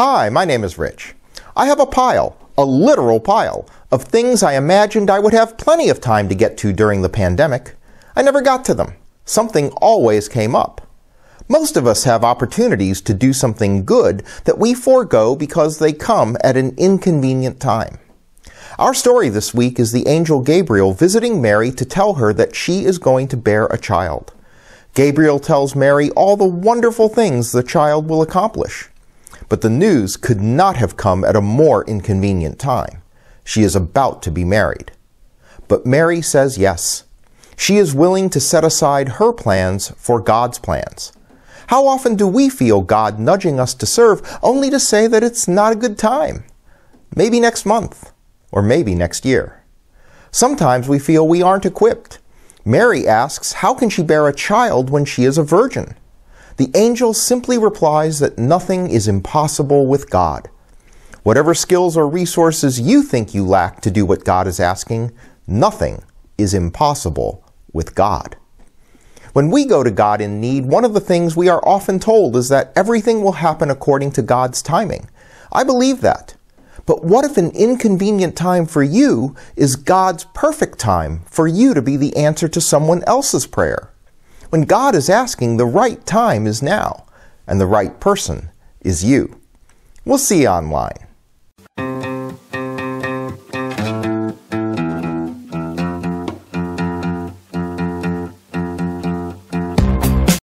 Hi, my name is Rich. I have a pile, a literal pile, of things I imagined I would have plenty of time to get to during the pandemic. I never got to them. Something always came up. Most of us have opportunities to do something good that we forego because they come at an inconvenient time. Our story this week is the angel Gabriel visiting Mary to tell her that she is going to bear a child. Gabriel tells Mary all the wonderful things the child will accomplish. But the news could not have come at a more inconvenient time. She is about to be married. But Mary says yes. She is willing to set aside her plans for God's plans. How often do we feel God nudging us to serve only to say that it's not a good time? Maybe next month, or maybe next year. Sometimes we feel we aren't equipped. Mary asks, How can she bear a child when she is a virgin? The angel simply replies that nothing is impossible with God. Whatever skills or resources you think you lack to do what God is asking, nothing is impossible with God. When we go to God in need, one of the things we are often told is that everything will happen according to God's timing. I believe that. But what if an inconvenient time for you is God's perfect time for you to be the answer to someone else's prayer? When God is asking, the right time is now, and the right person is you. We'll see you online.